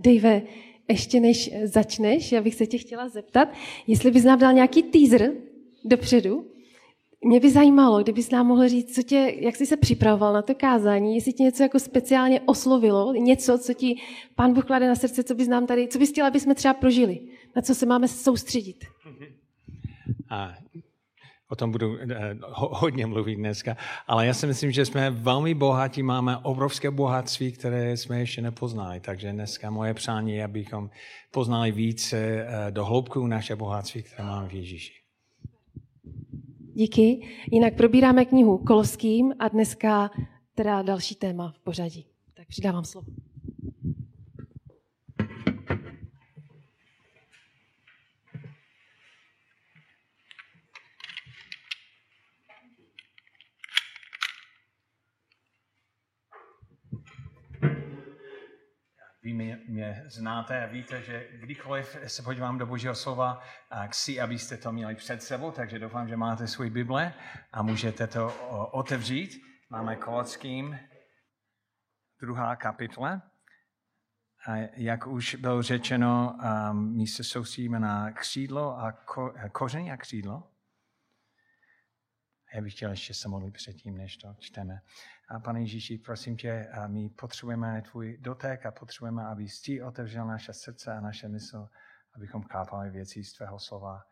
Dave, ještě než začneš, já bych se tě chtěla zeptat, jestli bys nám dal nějaký teaser dopředu. Mě by zajímalo, kdybys nám mohl říct, co tě, jak jsi se připravoval na to kázání, jestli tě něco jako speciálně oslovilo, něco, co ti pán Bůh klade na srdce, co bys nám tady, co bys chtěla, aby jsme třeba prožili, na co se máme soustředit. A o tom budu eh, hodně mluvit dneska, ale já si myslím, že jsme velmi bohatí, máme obrovské bohatství, které jsme ještě nepoznali, takže dneska moje přání je, abychom poznali více eh, do hloubku naše bohatství, které máme v Ježíši. Díky. Jinak probíráme knihu Koloským a dneska teda další téma v pořadí. Tak přidávám slovo. Vy mě, mě znáte a víte, že kdykoliv se podívám do Božího slova, chci, abyste to měli před sebou, takže doufám, že máte svůj Bible a můžete to otevřít. Máme Kolockým, druhá kapitole. A jak už bylo řečeno, my se soustředíme na křídlo a ko, koření a křídlo. Já bych chtěl ještě se modlit předtím, než to čteme. A pane Ježíši, prosím tě, a my potřebujeme tvůj dotek a potřebujeme, aby ty otevřel naše srdce a naše mysl, abychom chápali věci z tvého slova,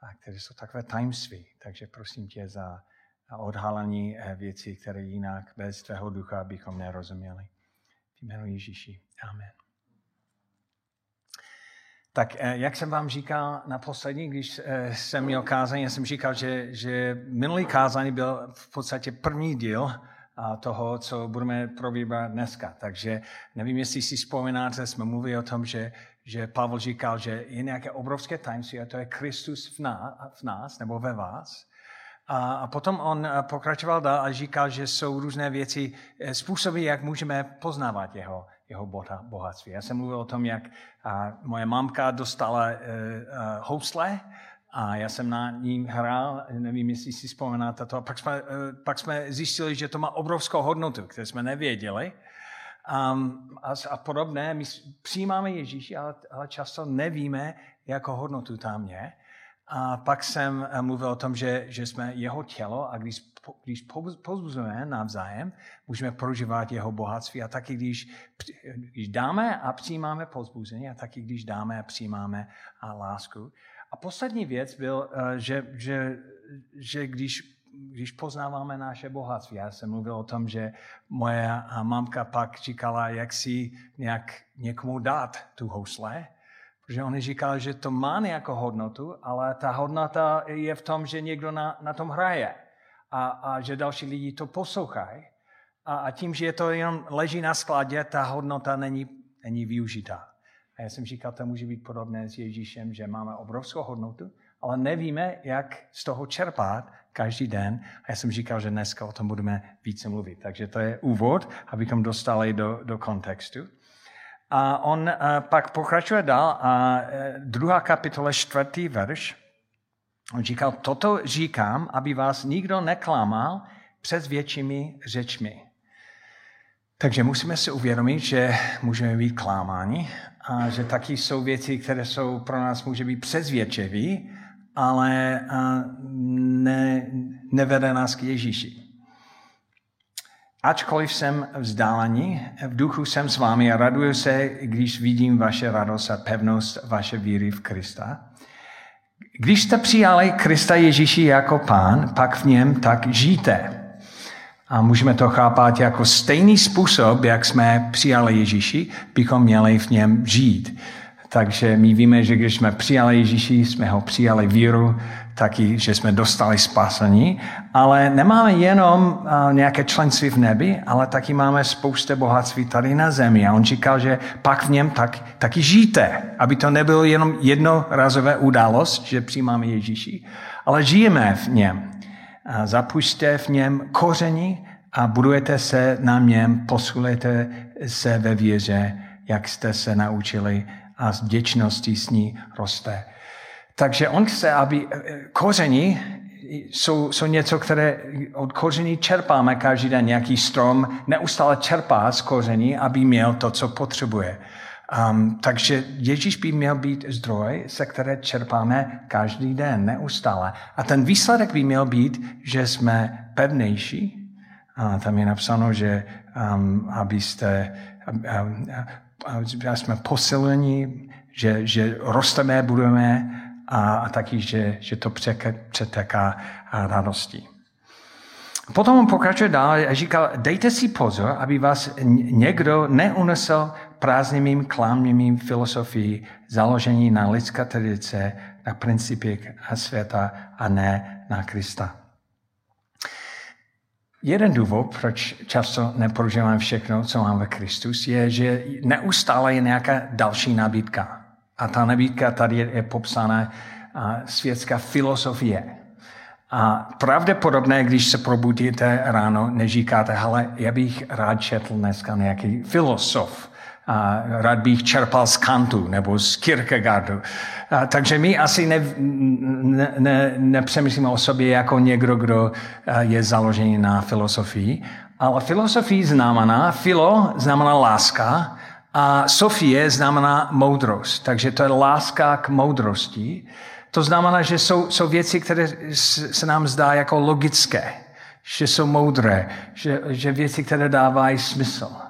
a které jsou takové tajemství. Takže prosím tě za odhalení eh, věcí, které jinak bez tvého ducha bychom nerozuměli. V jménu Ježíši. Amen. Tak eh, jak jsem vám říkal na poslední, když eh, jsem měl kázání, já jsem říkal, že, že minulý kázání byl v podstatě první díl toho, co budeme probírat dneska. Takže nevím, jestli si vzpomínáte, jsme mluvili o tom, že, že Pavel říkal, že je nějaké obrovské tajemství a to je Kristus v nás, v nás nebo ve vás. A, a potom on eh, pokračoval dál a říkal, že jsou různé věci, způsoby, jak můžeme poznávat jeho, jeho bohatství. Já jsem mluvil o tom, jak moje mamka dostala uh, uh, housle a já jsem na ním hrál, nevím, jestli si vzpomínáte to. A pak jsme, uh, pak jsme zjistili, že to má obrovskou hodnotu, kterou jsme nevěděli. Um, a, a podobné, my přijímáme Ježíši, ale, ale často nevíme, jakou hodnotu tam je. A pak jsem mluvil o tom, že, že jsme jeho tělo a když když pozbuzujeme navzájem, můžeme prožívat jeho bohatství a taky když, když dáme a přijímáme pozbuzení a taky když dáme a přijímáme a lásku. A poslední věc byl, eh, že, že, že když když poznáváme naše bohatství. Já jsem mluvil o tom, že moje mamka pak říkala, jak si nějak někomu dát tu housle, protože on říkal, že to má nějakou hodnotu, ale ta hodnota je v tom, že někdo na, na tom hraje a, a že další lidi to poslouchají. A, a tím, že je to jenom leží na skladě, ta hodnota není, není využitá. A já jsem říkal, to může být podobné s Ježíšem, že máme obrovskou hodnotu, ale nevíme, jak z toho čerpat každý den. A já jsem říkal, že dneska o tom budeme více mluvit. Takže to je úvod, abychom dostali do, do kontextu. A on uh, pak pokračuje dál a uh, druhá kapitola, čtvrtý verš. On říkal, toto říkám, aby vás nikdo neklamal přes většími řečmi. Takže musíme si uvědomit, že můžeme být klámáni a že taky jsou věci, které jsou pro nás může být přesvědčivé, ale ne, nevede nás k Ježíši. Ačkoliv jsem vzdálený, v duchu jsem s vámi a raduju se, když vidím vaše radost a pevnost vaše víry v Krista. Když jste přijali Krista Ježíši jako pán, pak v něm tak žijte. A můžeme to chápat jako stejný způsob, jak jsme přijali Ježíši, bychom měli v něm žít. Takže my víme, že když jsme přijali Ježíši, jsme ho přijali víru, taky, že jsme dostali spasení, ale nemáme jenom nějaké členství v nebi, ale taky máme spoustu bohatství tady na zemi. A on říkal, že pak v něm tak, taky žijte, aby to nebylo jenom jednorazové událost, že přijímáme Ježíši, ale žijeme v něm. Zapušte v něm koření a budujete se na něm, posilujete se ve věře, jak jste se naučili a s vděčností s ní roste. Takže on chce, aby eh, koření jsou, jsou něco, které od koření čerpáme každý den. Nějaký strom neustále čerpá z koření, aby měl to, co potřebuje. Um, takže Ježíš by měl být zdroj, se které čerpáme každý den, neustále. A ten výsledek by měl být, že jsme pevnější. A tam je napsáno, že um, abyste, um, um, jsme posilení, že, že rosteme, budeme a, a taky, že, že to přeteká radostí. Potom on pokračuje dál a říkal, dejte si pozor, aby vás někdo neunesl prázdnými klamnými filozofii založení na lidská tradice, na principech a světa a ne na Krista. Jeden důvod, proč často neprožíváme všechno, co máme ve Kristus, je, že neustále je nějaká další nabídka. A ta nabídka tady je, popsána světská filozofie. A pravděpodobně, když se probudíte ráno, neříkáte, hele, já bych rád četl dneska nějaký filosof. A rád bych čerpal z Kantu nebo z Kierkegaardu. A, takže my asi ne, ne, ne, nepřemýšlíme o sobě jako někdo, kdo je založený na filosofii, ale filosofii znamená, filo znamená láska a Sofie znamená moudrost. Takže to je láska k moudrosti. To znamená, že jsou, jsou věci, které se nám zdá jako logické, že jsou moudré, že, že věci, které dávají smysl.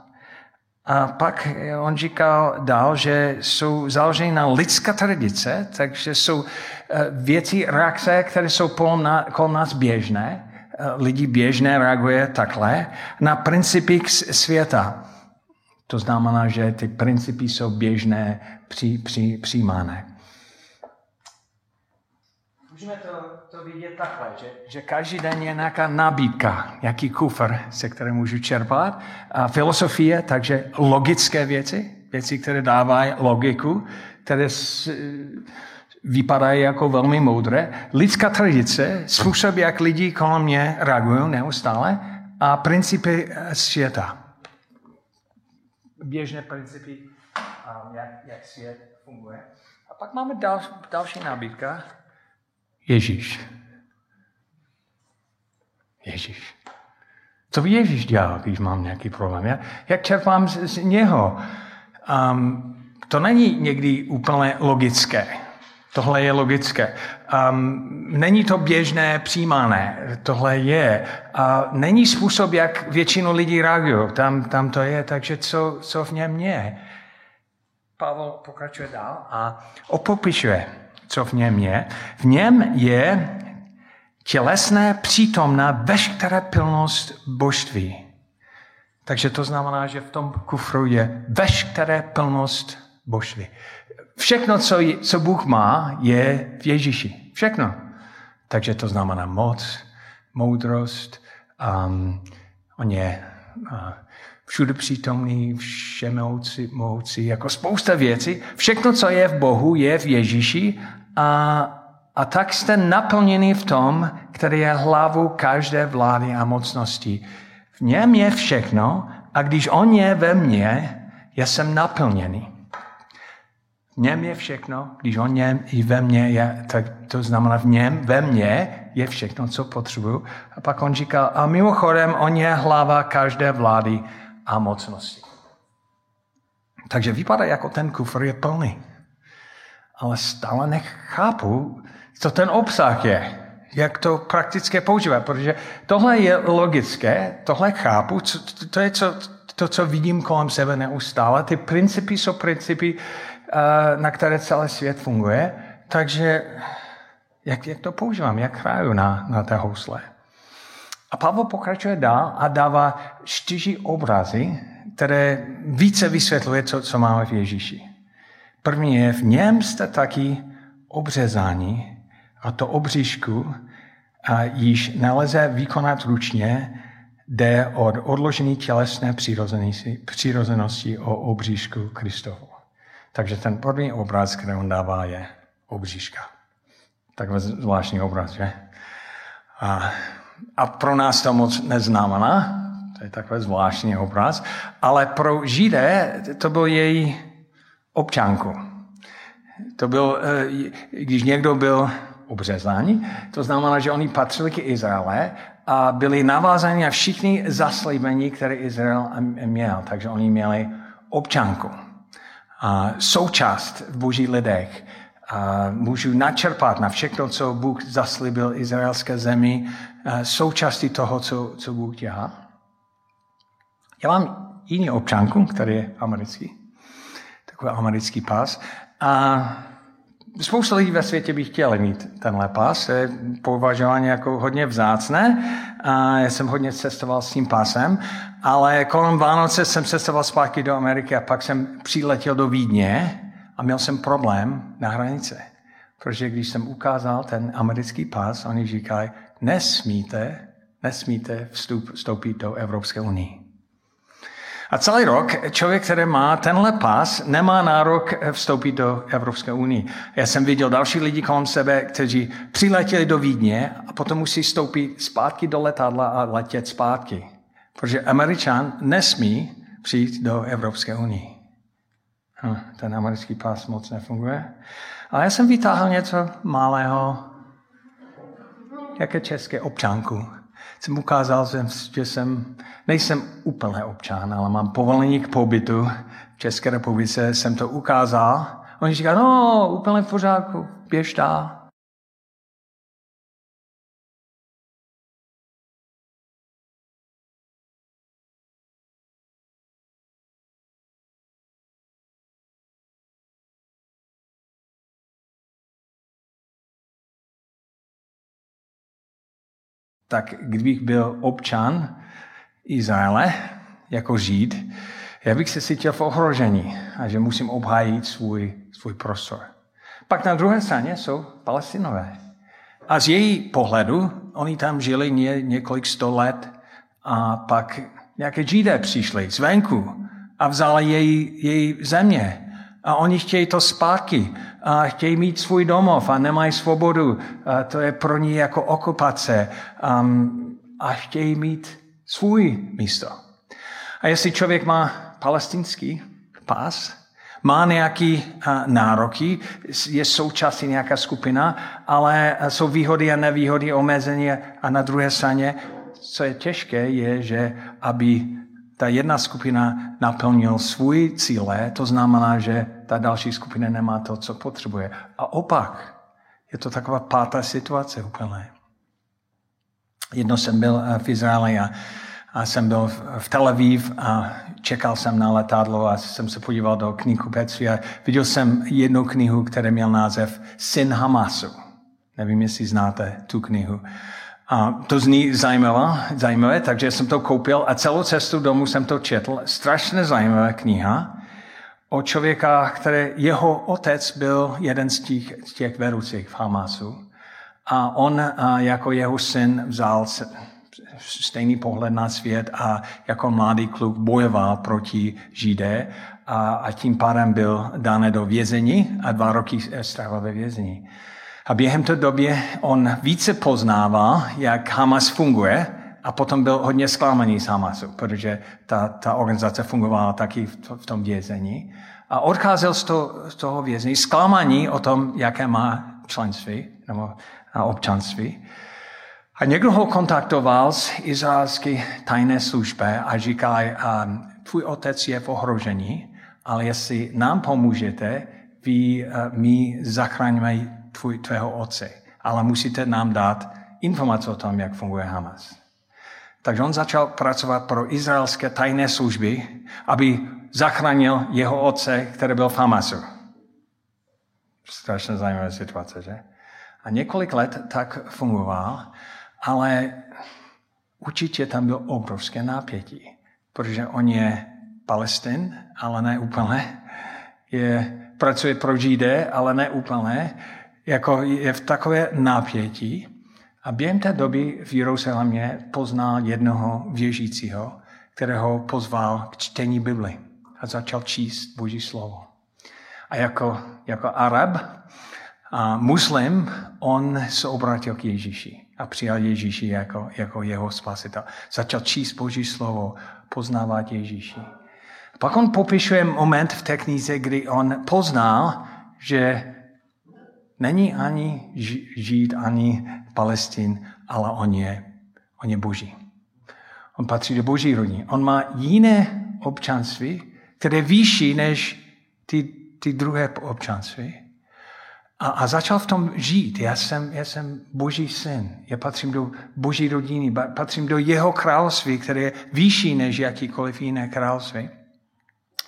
A pak on říkal dál, že jsou založeny na lidská tradice, takže jsou eh, věci, reakce, které jsou kolem nás běžné. Eh, lidi běžné reaguje takhle na principy světa. To znamená, že ty principy jsou běžné, při, při, přijímané. Můžeme to, to vidět takhle, že, že každý den je nějaká nabídka, jaký kufr, se kterým můžu čerpat. A filosofie, takže logické věci, věci, které dávají logiku, které s, vypadají jako velmi moudré. Lidská tradice, způsob, jak lidi kolem mě reagují neustále a principy světa. Běžné principy, jak, jak svět funguje. A pak máme dal, další nabídka, Ježíš. Ježíš. Co Ježíš dělal, když mám nějaký problém? Já, jak čerpám z, z něho? Um, to není někdy úplně logické. Tohle je logické. Um, není to běžné, přijímané. Tohle je. A není způsob, jak většinu lidí reagují. Tam, tam to je, takže co, co v něm je? Pavel pokračuje dál a opopišuje co v něm je. V něm je tělesné přítomná veškerá plnost božství. Takže to znamená, že v tom kufru je veškerá plnost božství. Všechno, co, co Bůh má, je v Ježíši. Všechno. Takže to znamená moc, moudrost, um, on je všude přítomný, všemohoucí, jako spousta věcí. Všechno, co je v Bohu, je v Ježíši a, a tak jste naplněni v tom, který je hlavou každé vlády a mocnosti. V něm je všechno a když on je ve mně, já jsem naplněný. Něm je všechno, když on je i ve mně, je, tak to znamená v něm, ve mně je všechno, co potřebuju. A pak on říkal, a mimochodem, on je hlava každé vlády a mocnosti. Takže vypadá, jako ten kufr je plný ale stále nechápu, co ten obsah je, jak to prakticky používat, protože tohle je logické, tohle chápu, to je co, to, co vidím kolem sebe neustále. Ty principy jsou principy, na které celý svět funguje, takže jak, jak to používám, jak hraju na, na té housle. A Pavel pokračuje dál a dává čtyři obrazy, které více vysvětluje, co, co máme v Ježíši. První je, v něm jste taky obřezáni a to obříšku a již neleze vykonat ručně, jde od odložení tělesné přirozenosti o obříšku Kristovu. Takže ten první obraz, který on dává, je obříška. Takhle zvláštní obraz, že? A, a pro nás to moc neznamená, to je takový zvláštní obraz, ale pro Židé to byl její občanku. To byl, eh, když někdo byl obřezán, to znamená, že oni patřili k Izraele a byli navázáni na všichni zaslíbení, které Izrael měl. Takže oni měli občanku. Součást v boží lidech. Můžu načerpat na všechno, co Bůh zaslíbil izraelské zemi, součástí toho, co, co Bůh dělá. Já mám jiný občanku, který je americký, takový americký pás. A spousta lidí ve světě by chtěli mít tenhle pás. Je považován jako hodně vzácné. A já jsem hodně cestoval s tím pásem, ale kolem Vánoce jsem cestoval zpátky do Ameriky a pak jsem přiletěl do Vídně a měl jsem problém na hranice. Protože když jsem ukázal ten americký pás, oni říkají, nesmíte, nesmíte vstup, vstoupit do Evropské unie. A celý rok člověk, který má tenhle pas, nemá nárok vstoupit do Evropské unie. Já jsem viděl další lidi kolem sebe, kteří přiletěli do Vídně a potom musí stoupit zpátky do letadla a letět zpátky. Protože Američan nesmí přijít do Evropské unie. Hm, ten americký pás moc nefunguje. Ale já jsem vytáhl něco malého, jaké české občanku jsem ukázal, že jsem, nejsem úplný občan, ale mám povolení k pobytu v České republice, jsem to ukázal. Oni říkají, no, úplně v pořádku, běž dál. Tak kdybych byl občan Izraele, jako Žid, já bych se cítil v ohrožení a že musím obhájit svůj, svůj prostor. Pak na druhé straně jsou palestinové. A z její pohledu, oni tam žili ně, několik sto let a pak nějaké židé přišli zvenku a vzali její, její země. A oni chtějí to zpátky a chtějí mít svůj domov a nemají svobodu. A to je pro ně jako okupace. Um, a chtějí mít svůj místo. A jestli člověk má palestinský pás, má nějaký uh, nároky, je součástí nějaká skupina, ale jsou výhody a nevýhody, omezení a na druhé straně, co je těžké, je, že aby ta jedna skupina naplnil svůj cíle, to znamená, že ta další skupina nemá to, co potřebuje. A opak, je to taková pátá situace úplně. Jedno jsem byl eh, v Izraeli a, a jsem byl v Tel Aviv a čekal jsem na letadlo a jsem se podíval do knihkupectví a viděl jsem jednu knihu, která měl název Syn Hamasu. Nevím, jestli znáte tu knihu. A to zní zajímavé, zajímavé, takže jsem to koupil a celou cestu domů jsem to četl. Strašně zajímavá kniha o člověka, který jeho otec byl jeden z těch, těch vedoucích v Hamasu. A on a jako jeho syn vzal stejný pohled na svět a jako mladý kluk bojoval proti Židé a, a tím pádem byl dán do vězení a dva roky strávil ve vězení. A během té době on více poznával, jak Hamas funguje a potom byl hodně zklamaný z Hamasu, protože ta, ta organizace fungovala taky v, to, v tom vězení. A odcházel z, to, z toho vězení zklamaný o tom, jaké má členství nebo občanství. A někdo ho kontaktoval z izraelské tajné služby a říkal, tvůj otec je v ohrožení, ale jestli nám pomůžete, vy, my zachráníme tvůj, tvého otce. Ale musíte nám dát informace o tom, jak funguje Hamas. Takže on začal pracovat pro izraelské tajné služby, aby zachránil jeho otce, který byl v Hamasu. Strašně zajímavá situace, že? A několik let tak fungoval, ale určitě tam byl obrovské napětí, protože on je Palestin, ale ne úplně. Je, pracuje pro Židé, ale ne úplně jako je v takové napětí. A během té doby v Jeruzalémě poznal jednoho věřícího, kterého pozval k čtení Bibli a začal číst Boží slovo. A jako, jako Arab a muslim, on se obrátil k Ježíši a přijal Ježíši jako, jako jeho spasitel. Začal číst Boží slovo, poznávat Ježíši. Pak on popisuje moment v té knize, kdy on poznal, že Není ani Žid, ani Palestin, ale on je, on je boží. On patří do boží rodiny. On má jiné občanství, které je vyšší než ty, ty druhé občanství. A, a začal v tom žít. Já jsem, já jsem boží syn. Já patřím do boží rodiny. Patřím do jeho království, které je vyšší než jakýkoliv jiné království.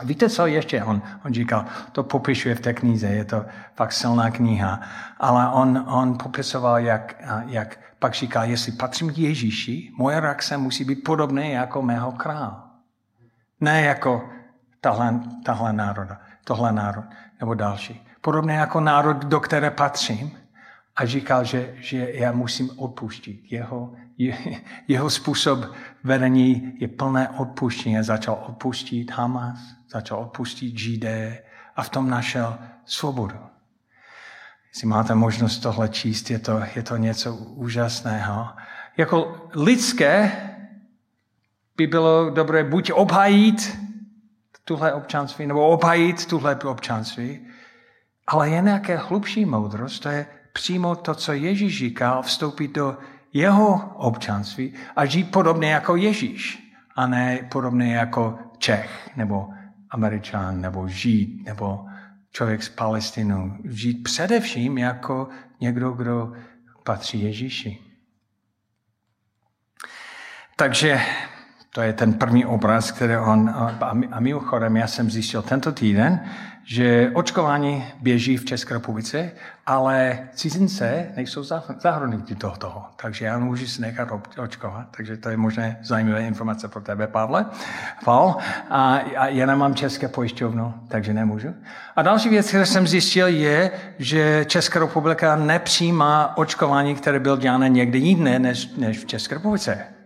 A víte, co ještě on, on říkal? To popisuje v té knize, je to fakt silná kniha. Ale on, on popisoval, jak, jak pak říkal, jestli patřím k Ježíši, moje reakce musí být podobné jako mého král. Ne jako tahle, tahle národa, tohle národ nebo další. Podobné jako národ, do které patřím. A říkal, že, že já musím odpustit. Jeho, je, jeho způsob vedení je plné odpuštění. Začal odpustit Hamas, začal odpustit Židé a v tom našel svobodu. Jestli máte možnost tohle číst, je to, je to něco úžasného. Jako lidské by bylo dobré buď obhajit tuhle občanství, nebo obhajit tuhle občanství, ale je nějaké hlubší moudrost, to je přímo to, co Ježíš říkal, vstoupit do jeho občanství a žít podobně jako Ježíš, a ne podobně jako Čech, nebo Američan, nebo Žid, nebo člověk z Palestinu. Žít především jako někdo, kdo patří Ježíši. Takže to je ten první obraz, který on, a mimochodem já jsem zjistil tento týden, že očkování běží v České republice, ale cizince nejsou zahrnuti do toho. Takže já můžu si nechat očkovat. Takže to je možné zajímavé informace pro tebe, Pavle. Paul. A, a já nemám české pojišťovnu, takže nemůžu. A další věc, kterou jsem zjistil, je, že Česká republika nepřijímá očkování, které bylo dělané někde jinde než, než v České republice.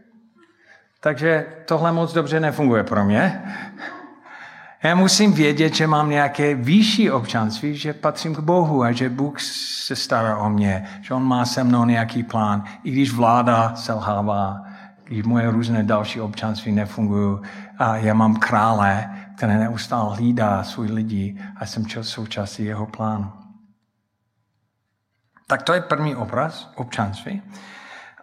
Takže tohle moc dobře nefunguje pro mě. Já musím vědět, že mám nějaké vyšší občanství, že patřím k Bohu a že Bůh se stará o mě, že On má se mnou nějaký plán. I když vláda selhává, když moje různé další občanství nefungují a já mám krále, který neustále hlídá svůj lidi a jsem součástí jeho plánu. Tak to je první obraz občanství.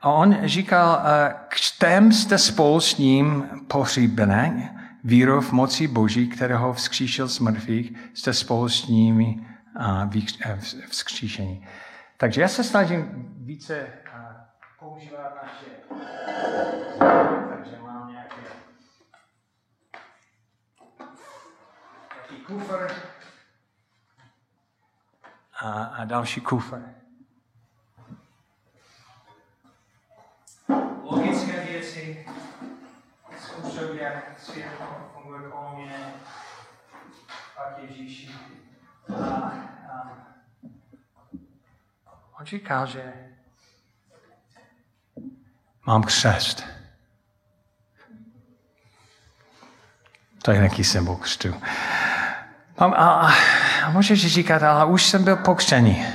A on říkal, čtem jste spolu s ním pohříbené, víru v moci Boží, kterého vzkříšil z mrtvých, jste spolu s nimi eh, vzkříšení. Takže já se snažím více eh, používat naše takže mám nějaké nějaký kufr a, a další kufr. Věci, způsob, jak svět funguje kolem mě, pak Ježíši. A, a on říká, že mám křest. To je nějaký symbol křtu. A, a, a můžeš říkat, ale už jsem byl pokřtěný.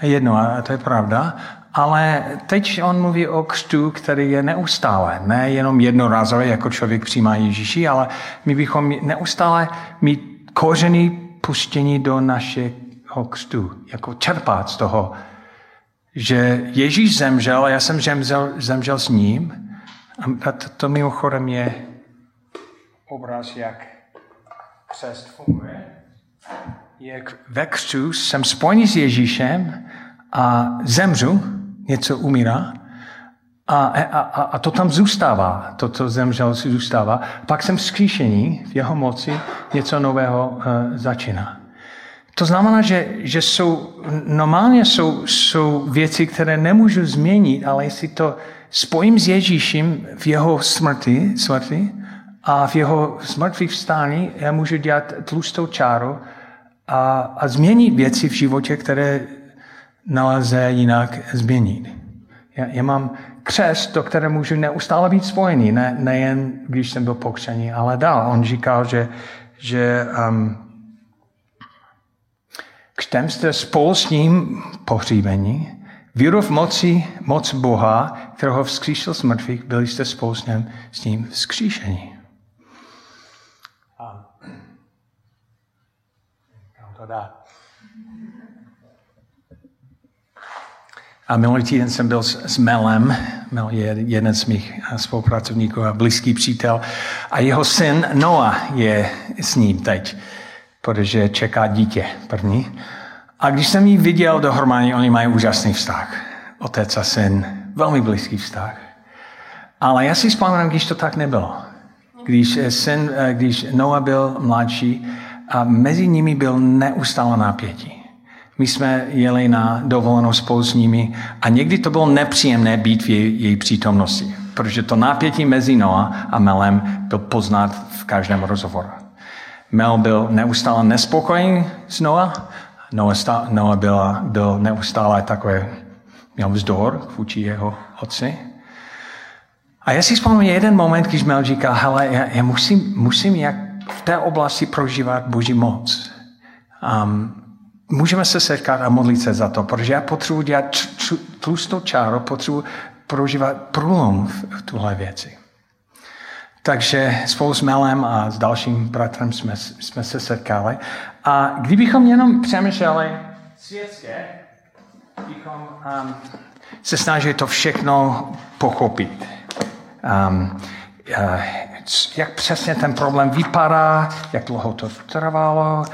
Jedno, a to je pravda, ale teď on mluví o křtu, který je neustále, ne jenom jednorázové, jako člověk přijímá Ježíši, ale my bychom neustále mít kořený puštění do našeho křtu, jako čerpat z toho, že Ježíš zemřel a já jsem zemřel, zemřel s ním. A to, to mimochodem je obraz, jak křest funguje. Jak ve křtu jsem spojený s Ježíšem a zemřu, něco umírá a, a, a, a to tam zůstává, to, co zemřel, si zůstává. Pak jsem vzkříšení v jeho moci, něco nového uh, začíná. To znamená, že, že jsou, normálně jsou, jsou věci, které nemůžu změnit, ale jestli to spojím s Ježíšem v jeho smrti, smrti a v jeho smrtvých vstání, já můžu dělat tlustou čáru a, a změnit věci v životě, které nelze jinak změnit. Já, já mám křest, do které můžu neustále být spojený, ne, nejen když jsem byl pokřený, ale dál. On říkal, že, že um, křtem jste spolu s ním pohříbení, víru v moci, moc Boha, kterého vzkříšil z byli jste spolu s ním, s ním vzkříšení. Kam to dát? A minulý týden jsem byl s, s Melem, Mel je jeden z mých spolupracovníků a blízký přítel. A jeho syn Noah je s ním teď. protože čeká dítě první. A když jsem ji viděl dohromady, oni mají úžasný vztah. Otec a syn, velmi blízký vztah. Ale já si vzpomínám, když to tak nebylo. Když, syn, když Noah byl mladší, a mezi nimi byl neustále napětí. My jsme jeli na dovolenou spolu s nimi a někdy to bylo nepříjemné být v její, její přítomnosti, protože to napětí mezi Noa a Melem byl poznat v každém rozhovoru. Mel byl neustále nespokojený s Noa, Noa, stá, Noa byl, byl neustále takový, měl vzdor vůči jeho otci. A já si vzpomínám jeden moment, když Mel říká, hele, já, já musím, musím jak v té oblasti prožívat Boží moc. Um, můžeme se setkat a modlit se za to, protože já potřebuji dělat tlustou čáru, potřebuji prožívat průlom v tuhle věci. Takže spolu s Melem a s dalším bratrem jsme, jsme se setkali. A kdybychom jenom přemýšleli světské, bychom um, se snažili to všechno pochopit. Um, uh, jak přesně ten problém vypadá, jak dlouho to trvalo,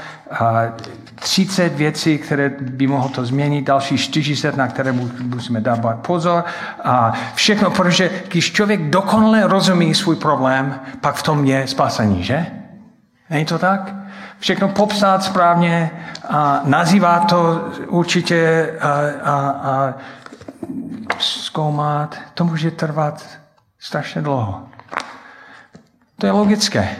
30 věcí, které by mohlo to změnit, další 40, na které musíme dávat pozor. A všechno, protože když člověk dokonale rozumí svůj problém, pak v tom je spasení, že? Není to tak? Všechno popsat správně a nazývat to určitě a, a, a zkoumat, to může trvat strašně dlouho. To je logické,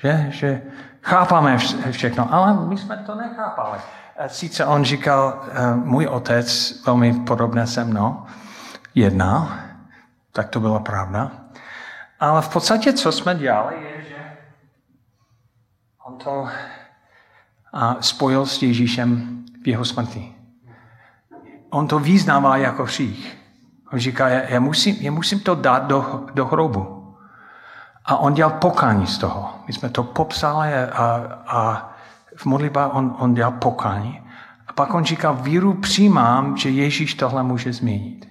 že? že chápáme všechno, ale my jsme to nechápali. Sice on říkal, eh, můj otec velmi podobně se mnou jednal, tak to byla pravda. Ale v podstatě, co jsme dělali, je, že on to spojil s Ježíšem v jeho smrti. On to význával jako hřích. On říká, já, musím, já musím to dát do, do hrobu. A on dělal pokání z toho. My jsme to popsali a, a v modlitbě on, on dělal pokání. A pak on říkal, víru přijímám, že Ježíš tohle může změnit.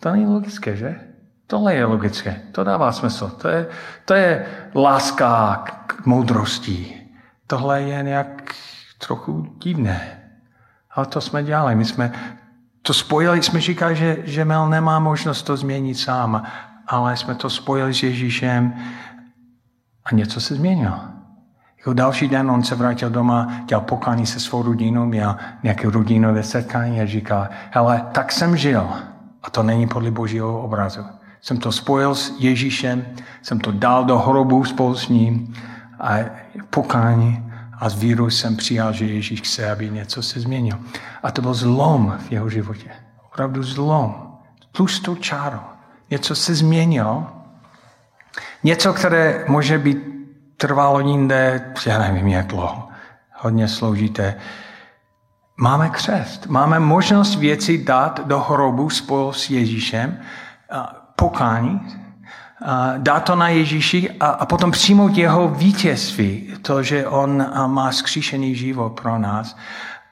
To není logické, že? Tohle je logické. To dává smysl. To je, to je láska k moudrosti. Tohle je nějak trochu divné. Ale to jsme dělali. My jsme to spojili, jsme říkali, že, že Mel nemá možnost to změnit sám ale jsme to spojili s Ježíšem a něco se změnilo. Jako další den on se vrátil doma, dělal pokání se svou rodinou, měl nějaké rodinové setkání a říkal, hele, tak jsem žil. A to není podle božího obrazu. Jsem to spojil s Ježíšem, jsem to dal do hrobu spolu s ním a pokání a z víru jsem přijal, že Ježíš chce, aby něco se změnilo. A to byl zlom v jeho životě. Opravdu zlom. Tlustou čáru. Něco se změnilo. Něco, které může být trvalo jinde, já nevím, jak dlouho. Hodně sloužíte. Máme křest. Máme možnost věci dát do hrobu spolu s Ježíšem, pokání, dát to na Ježíši a, a potom přijmout jeho vítězství, to, že on má skříšený život pro nás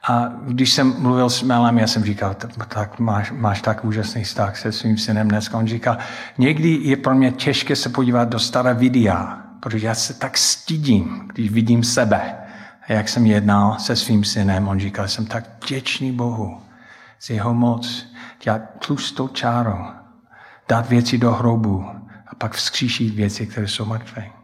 a když jsem mluvil s Melem, já jsem říkal, tak máš, máš tak úžasný vztah se svým synem dneska. On říkal, někdy je pro mě těžké se podívat do staré videa, protože já se tak stydím, když vidím sebe. A jak jsem jednal se svým synem, on říkal, jsem tak vděčný Bohu z jeho moc, dělat tlustou čárou, dát věci do hrobu a pak vzkříšit věci, které jsou mrtvé.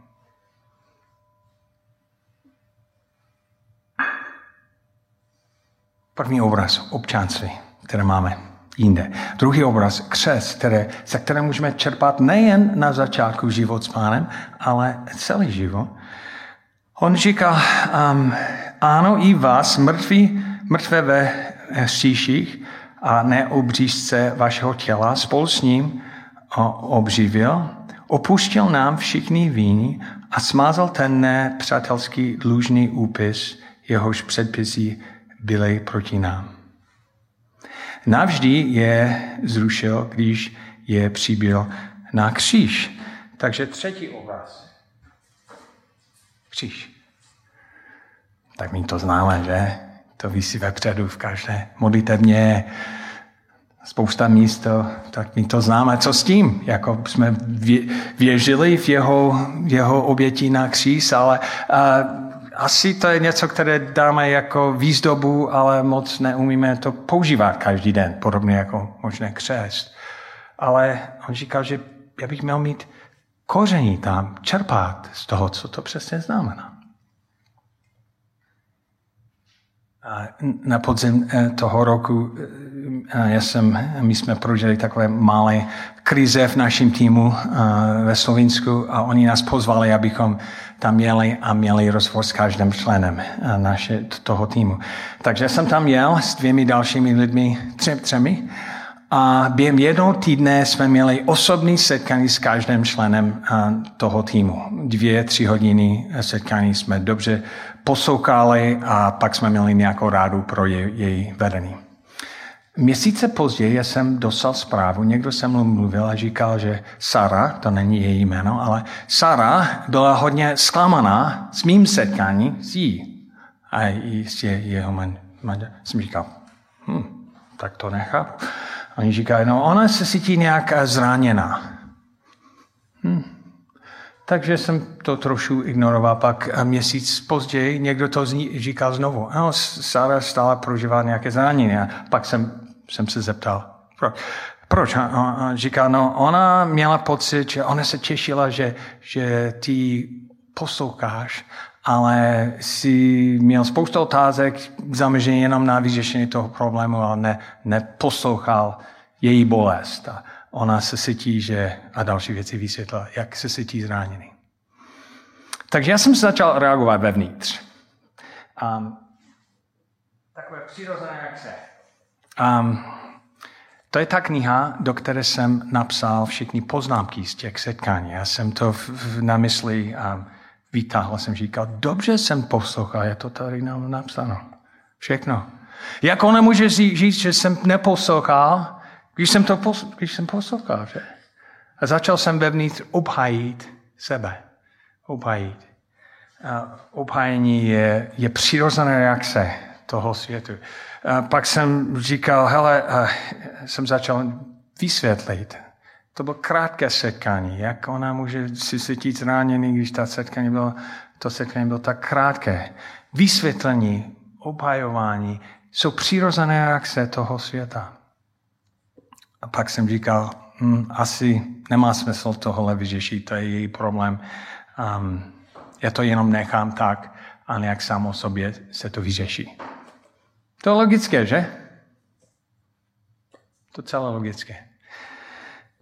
První obraz občanství, které máme jinde. Druhý obraz křes, které, se které můžeme čerpat nejen na začátku život s pánem, ale celý život. On říká, um, ano, i vás, mrtví, mrtvé ve hříších a ne obřízce vašeho těla, spolu s ním obživil, opustil nám všichni víny a smázal ten nepřátelský dlužný úpis, jehož předpisy byli proti nám. Navždy je zrušil, když je přibyl na kříž. Takže třetí obraz. Kříž. Tak my to známe, že? To vysí vepředu v každé modlitevně, spousta míst, tak my to známe. Co s tím? Jako jsme věřili v jeho, jeho obětí na kříž, ale a, asi to je něco, které dáme jako výzdobu, ale moc neumíme to používat každý den, podobně jako možné křest. Ale on říkal, že já bych měl mít koření tam, čerpat z toho, co to přesně znamená. A na podzim eh, toho roku eh, já jsem, my jsme prožili takové malé krize v našem týmu eh, ve Slovinsku a oni nás pozvali, abychom tam jeli a měli rozhovor s každým členem naše, toho týmu. Takže jsem tam jel s dvěmi dalšími lidmi, tři, třemi, a během jednoho týdne jsme měli osobní setkání s každým členem toho týmu. Dvě, tři hodiny setkání jsme dobře poslouchali a pak jsme měli nějakou rádu pro jej, její vedení. Měsíce později jsem dostal zprávu, někdo se mnou mluvil a říkal, že Sara, to není její jméno, ale Sara byla hodně zklamaná s mým setkání s jí. A jistě jeho manžel. Jsem říkal, hm, tak to nechápu. Oni říkají, no ona se cítí nějak zraněná. Hm. Takže jsem to trošku ignoroval. Pak měsíc později někdo to říkal znovu. No, Sara stále prožívá nějaké zranění. A pak jsem, jsem se zeptal, proč? Proč? A, a říká, no, ona měla pocit, že ona se těšila, že, že ty posloucháš, ale si měl spoustu otázek zaměřený jenom na vyřešení toho problému, ale ne, neposlouchal její bolest. A ona se cítí, že, a další věci vysvětla, jak se cítí zraněný. Takže já jsem se začal reagovat vevnitř. Um, takové přirozené reakce. Um, to je ta kniha, do které jsem napsal všechny poznámky z těch setkání. Já jsem to v, v, na mysli um, vytáhl, jsem říkal, dobře jsem poslouchal, je to tady nám napsáno. Všechno. Jak ona může říct, že jsem neposlouchal, když jsem, to když jsem poslouchal, že? A začal jsem vevnitř obhajit sebe. Obhajit. A obhájení je, je přirozená reakce toho světu. A pak jsem říkal, hele, jsem začal vysvětlit. To bylo krátké setkání. Jak ona může si cítit zraněný, když ta setkání bylo, to setkání bylo tak krátké. Vysvětlení, obhajování jsou přirozené reakce toho světa. A pak jsem říkal, hm, asi nemá smysl tohle vyřešit, to je její problém. Um, já to jenom nechám tak a nějak sám o sobě se to vyřeší. To je logické, že? To celé logické.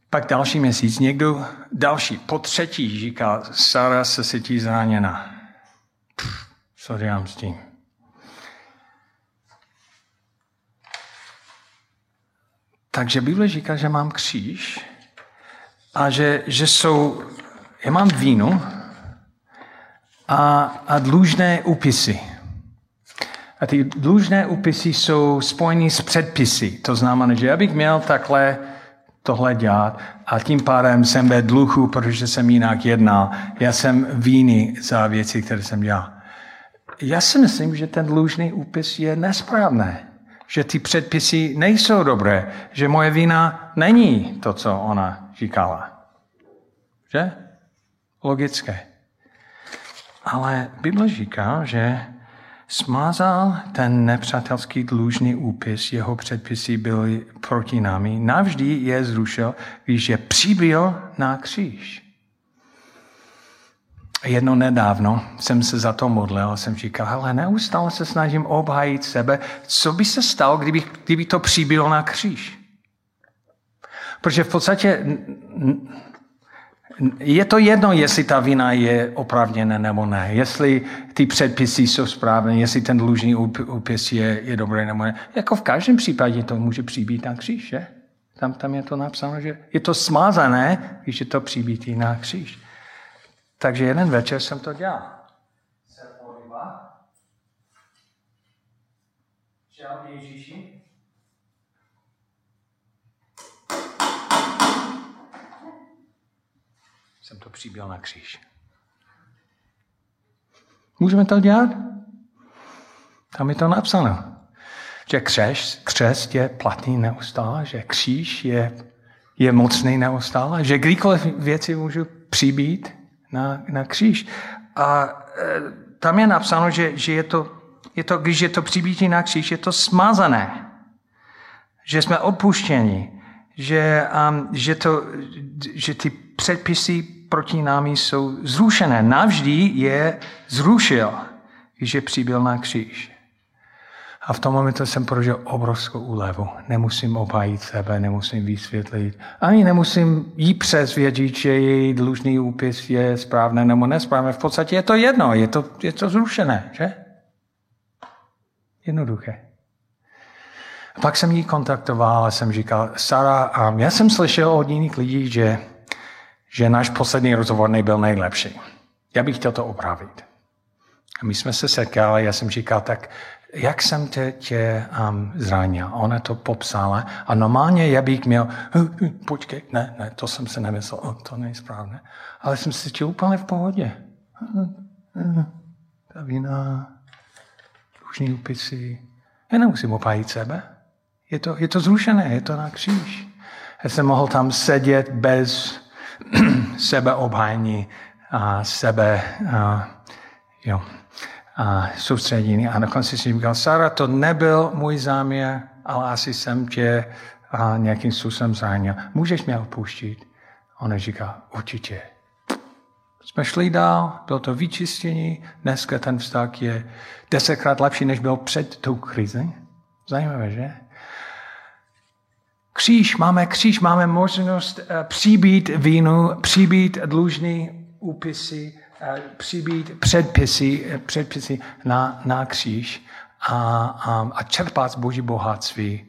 Pak další měsíc někdo další, po třetí říká, Sara se cítí zraněna. co dělám s tím? Takže Bible říká, že mám kříž a že, že jsou, já mám vínu a, a dlužné úpisy. A ty dlužné úpisy jsou spojeny s předpisy. To znamená, že já bych měl takhle tohle dělat a tím pádem jsem ve dluhu, protože jsem jinak jednal. Já jsem víny za věci, které jsem dělal. Já si myslím, že ten dlužný úpis je nesprávný že ty předpisy nejsou dobré, že moje vina není to, co ona říkala. Že? Logické. Ale Bible říká, že smázal ten nepřátelský dlužný úpis, jeho předpisy byly proti námi, navždy je zrušil, když je přibyl na kříž jedno nedávno jsem se za to modlil jsem říkal, hele, neustále se snažím obhájit sebe, co by se stalo, kdyby, kdyby to přibylo na kříž. Protože v podstatě je to jedno, jestli ta vina je opravněná nebo ne, jestli ty předpisy jsou správné, jestli ten dlužný úpis je, je dobrý nebo ne. Jako v každém případě to může přibít na kříž, že? Tam, tam je to napsáno, že je to smázané, když je to přibítý na kříž. Takže jeden večer jsem to dělal. Jsem Ježíši. Jsem to přiběl na kříž. Můžeme to dělat? Tam je to napsáno. Že křest, křest je platný neustále, že kříž je, je mocný neustále, že kdykoliv věci můžu přibít, na, na kříž. A e, tam je napsáno, že, že je, to, je to, když je to přibítí na kříž, je to smazané. Že jsme odpuštěni. Že, um, že, to, že ty předpisy proti námi jsou zrušené. Navždy je zrušil, když je přibyl na kříž. A v tom momentu jsem prožil obrovskou úlevu. Nemusím obhájit sebe, nemusím vysvětlit. Ani nemusím jí přesvědčit, že její dlužný úpis je správný nebo nesprávný. V podstatě je to jedno, je to, je to zrušené, že? Jednoduché. A pak jsem jí kontaktoval a jsem říkal, Sara, já jsem slyšel od jiných lidí, že, že náš poslední rozhovor nebyl nejlepší. Já bych chtěl to opravit. A my jsme se setkali, já jsem říkal, tak jak jsem tě, tě um, zranil. Ona to popsala a normálně já bych měl, hm, hm, počkej, ne, ne, to jsem se nemyslel, oh, to není správné. Ale jsem si cítil úplně v pohodě. Ta vína, dlužní úpisy. Já nemusím opájit sebe. Je to, je to zrušené, je to na kříž. Já jsem mohl tam sedět bez sebeobhájení a sebe, a, jo, a soustředění. A na konci si říkal, Sara, to nebyl můj záměr, ale asi jsem tě a nějakým způsobem zranil. Můžeš mě opustit? Ona říká, určitě. Jsme šli dál, bylo to vyčistění, dneska ten vztah je desetkrát lepší, než byl před tou krizi. Zajímavé, že? Kříž, máme kříž, máme možnost eh, přibít vínu, přibít dlužný úpisy, Eh, přibít předpisy, eh, předpisy na, na kříž a, a, a čerpat z Boží bohatství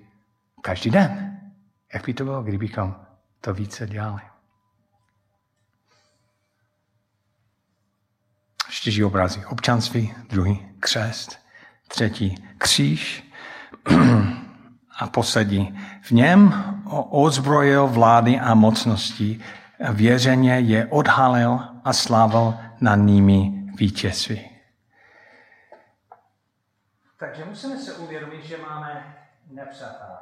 každý den. Jak by to bylo, kdybychom to více dělali? Čtyři obrazy. Občanství, druhý křest, třetí kříž a poslední. V něm ozbrojil vlády a mocnosti, věřeně je odhalil a slávil nad nimi vítězství. Takže musíme se uvědomit, že máme nepřátelé.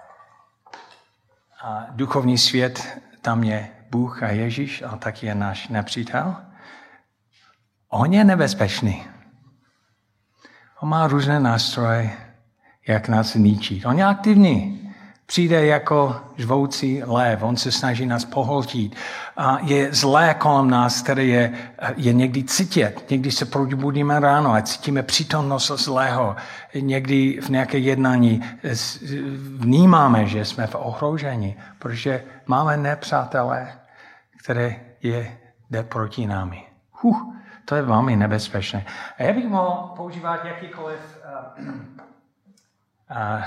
A duchovní svět, tam je Bůh a Ježíš, a taky je náš nepřítel. On je nebezpečný. On má různé nástroje, jak nás ničit. On je aktivní přijde jako žvoucí lev, on se snaží nás pohltit. A je zlé kolem nás, které je, je někdy cítit. Někdy se probudíme ráno a cítíme přítomnost zlého. Někdy v nějaké jednání vnímáme, že jsme v ohrožení, protože máme nepřátelé, které je, jde proti námi. Huh, to je velmi nebezpečné. A já bych mohl používat jakýkoliv uh, uh,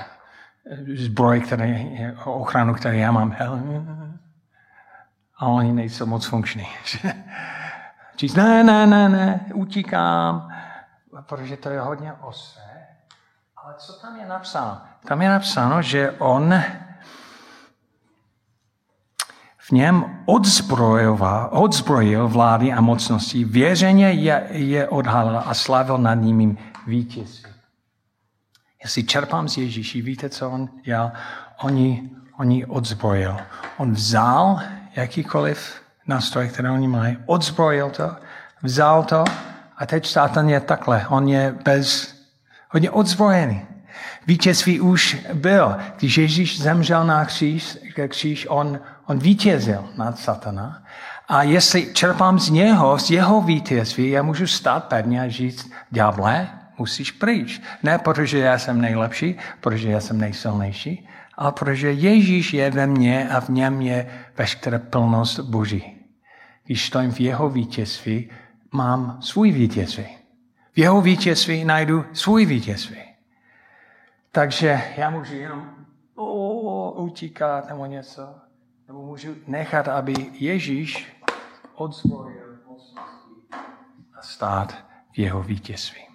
zbroj, který, ochranu, který já mám. A oni nejsou moc funkční. Říct, ne, ne, ne, ne, utíkám, protože to je hodně ostré. Ale co tam je napsáno? Tam je napsáno, že on v něm odzbrojil vlády a mocnosti, věřeně je, je odhalil a slavil nad nimi vítězství. Já si čerpám z Ježíši, víte, co on dělal? Oni, oni odzbrojil. On vzal jakýkoliv nástroj, které oni mají, odzbrojil to, vzal to a teď Satan je takhle. On je bez, hodně odzbrojený. Vítězství už byl. Když Ježíš zemřel na kříž, kříž on, on vítězil nad satana. A jestli čerpám z něho, z jeho vítězství, já můžu stát pevně a říct, ďáble, musíš pryč. Ne protože já jsem nejlepší, protože já jsem nejsilnější, ale protože Ježíš je ve mně a v něm je veškerá plnost Boží. Když stojím v jeho vítězství, mám svůj vítězství. V jeho vítězství najdu svůj vítězství. Takže já můžu jenom utíkat nebo něco, nebo můžu nechat, aby Ježíš odzvojil a stát v jeho vítězství.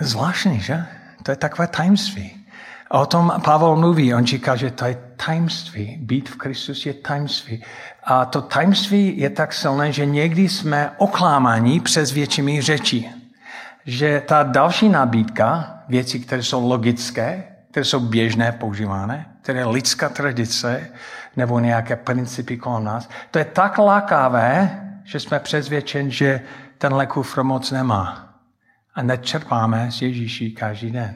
Zvláštní, že? To je takové tajemství. A o tom Pavel mluví. On říká, že to je tajemství. Být v Kristus je tajemství. A to tajemství je tak silné, že někdy jsme oklámáni přes většími řeči. Že ta další nabídka, věci, které jsou logické, které jsou běžné, používané, které je lidská tradice nebo nějaké principy kolem nás, to je tak lákavé, že jsme přesvědčeni, že ten kufr moc nemá a nečerpáme z Ježíší každý den.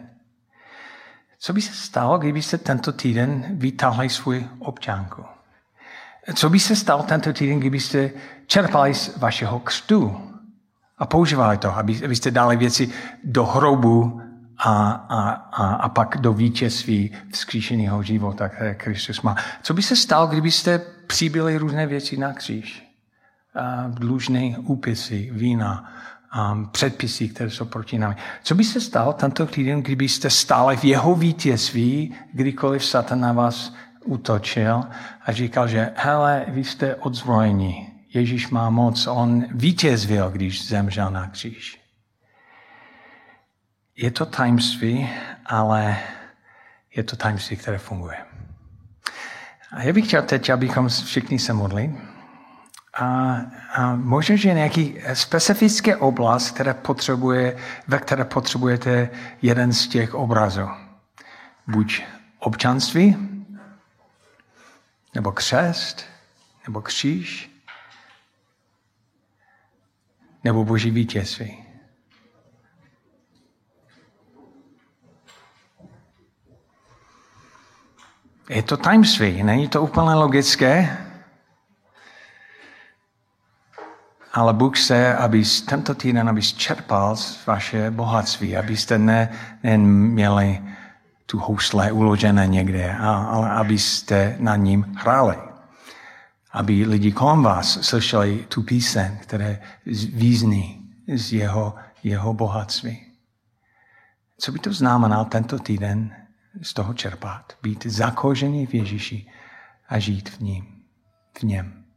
Co by se stalo, kdybyste tento týden vytáhli svůj občanku? Co by se stalo tento týden, kdybyste čerpali z vašeho křtu a používali to, aby, abyste dali věci do hrobu a, a, a, a pak do vítězství vzkříšeného života, které Kristus má. Co by se stalo, kdybyste přibyli různé věci na kříž? Dlužné úpisy, vína, předpisy, které jsou proti nám. Co by se stalo tento týden, kdybyste stále v jeho vítězství, kdykoliv Satan na vás útočil a říkal, že hele, vy jste odzbrojeni, Ježíš má moc, on vítězvil, když zemřel na kříž. Je to tajemství, ale je to tajemství, které funguje. A já bych chtěl teď, abychom všichni se modli. A, a možná, že nějaký specifické oblast, které potřebuje, ve které potřebujete jeden z těch obrazů. Buď občanství, nebo křest, nebo kříž, nebo boží vítězství. Je to tajemství, není to úplně logické, ale Bůh se, aby tento týden, aby čerpal z vaše bohatství, abyste ne, ne měli tu housle uložené někde, ale abyste na ním hráli. Aby lidi kolem vás slyšeli tu píseň, které význí z jeho, jeho bohatství. Co by to znamenalo tento týden z toho čerpat? Být zakožený v Ježíši a žít v ním, v něm.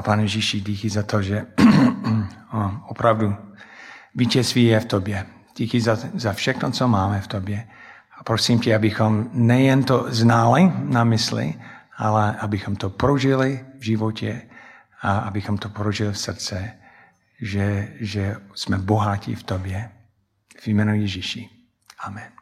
A pane Ježíši, díky za to, že opravdu vítězství je v tobě. Díky za, za všechno, co máme v tobě. A prosím tě, abychom nejen to znali na mysli, ale abychom to prožili v životě a abychom to prožili v srdce, že, že jsme bohatí v tobě. V jménu Ježíši. Amen.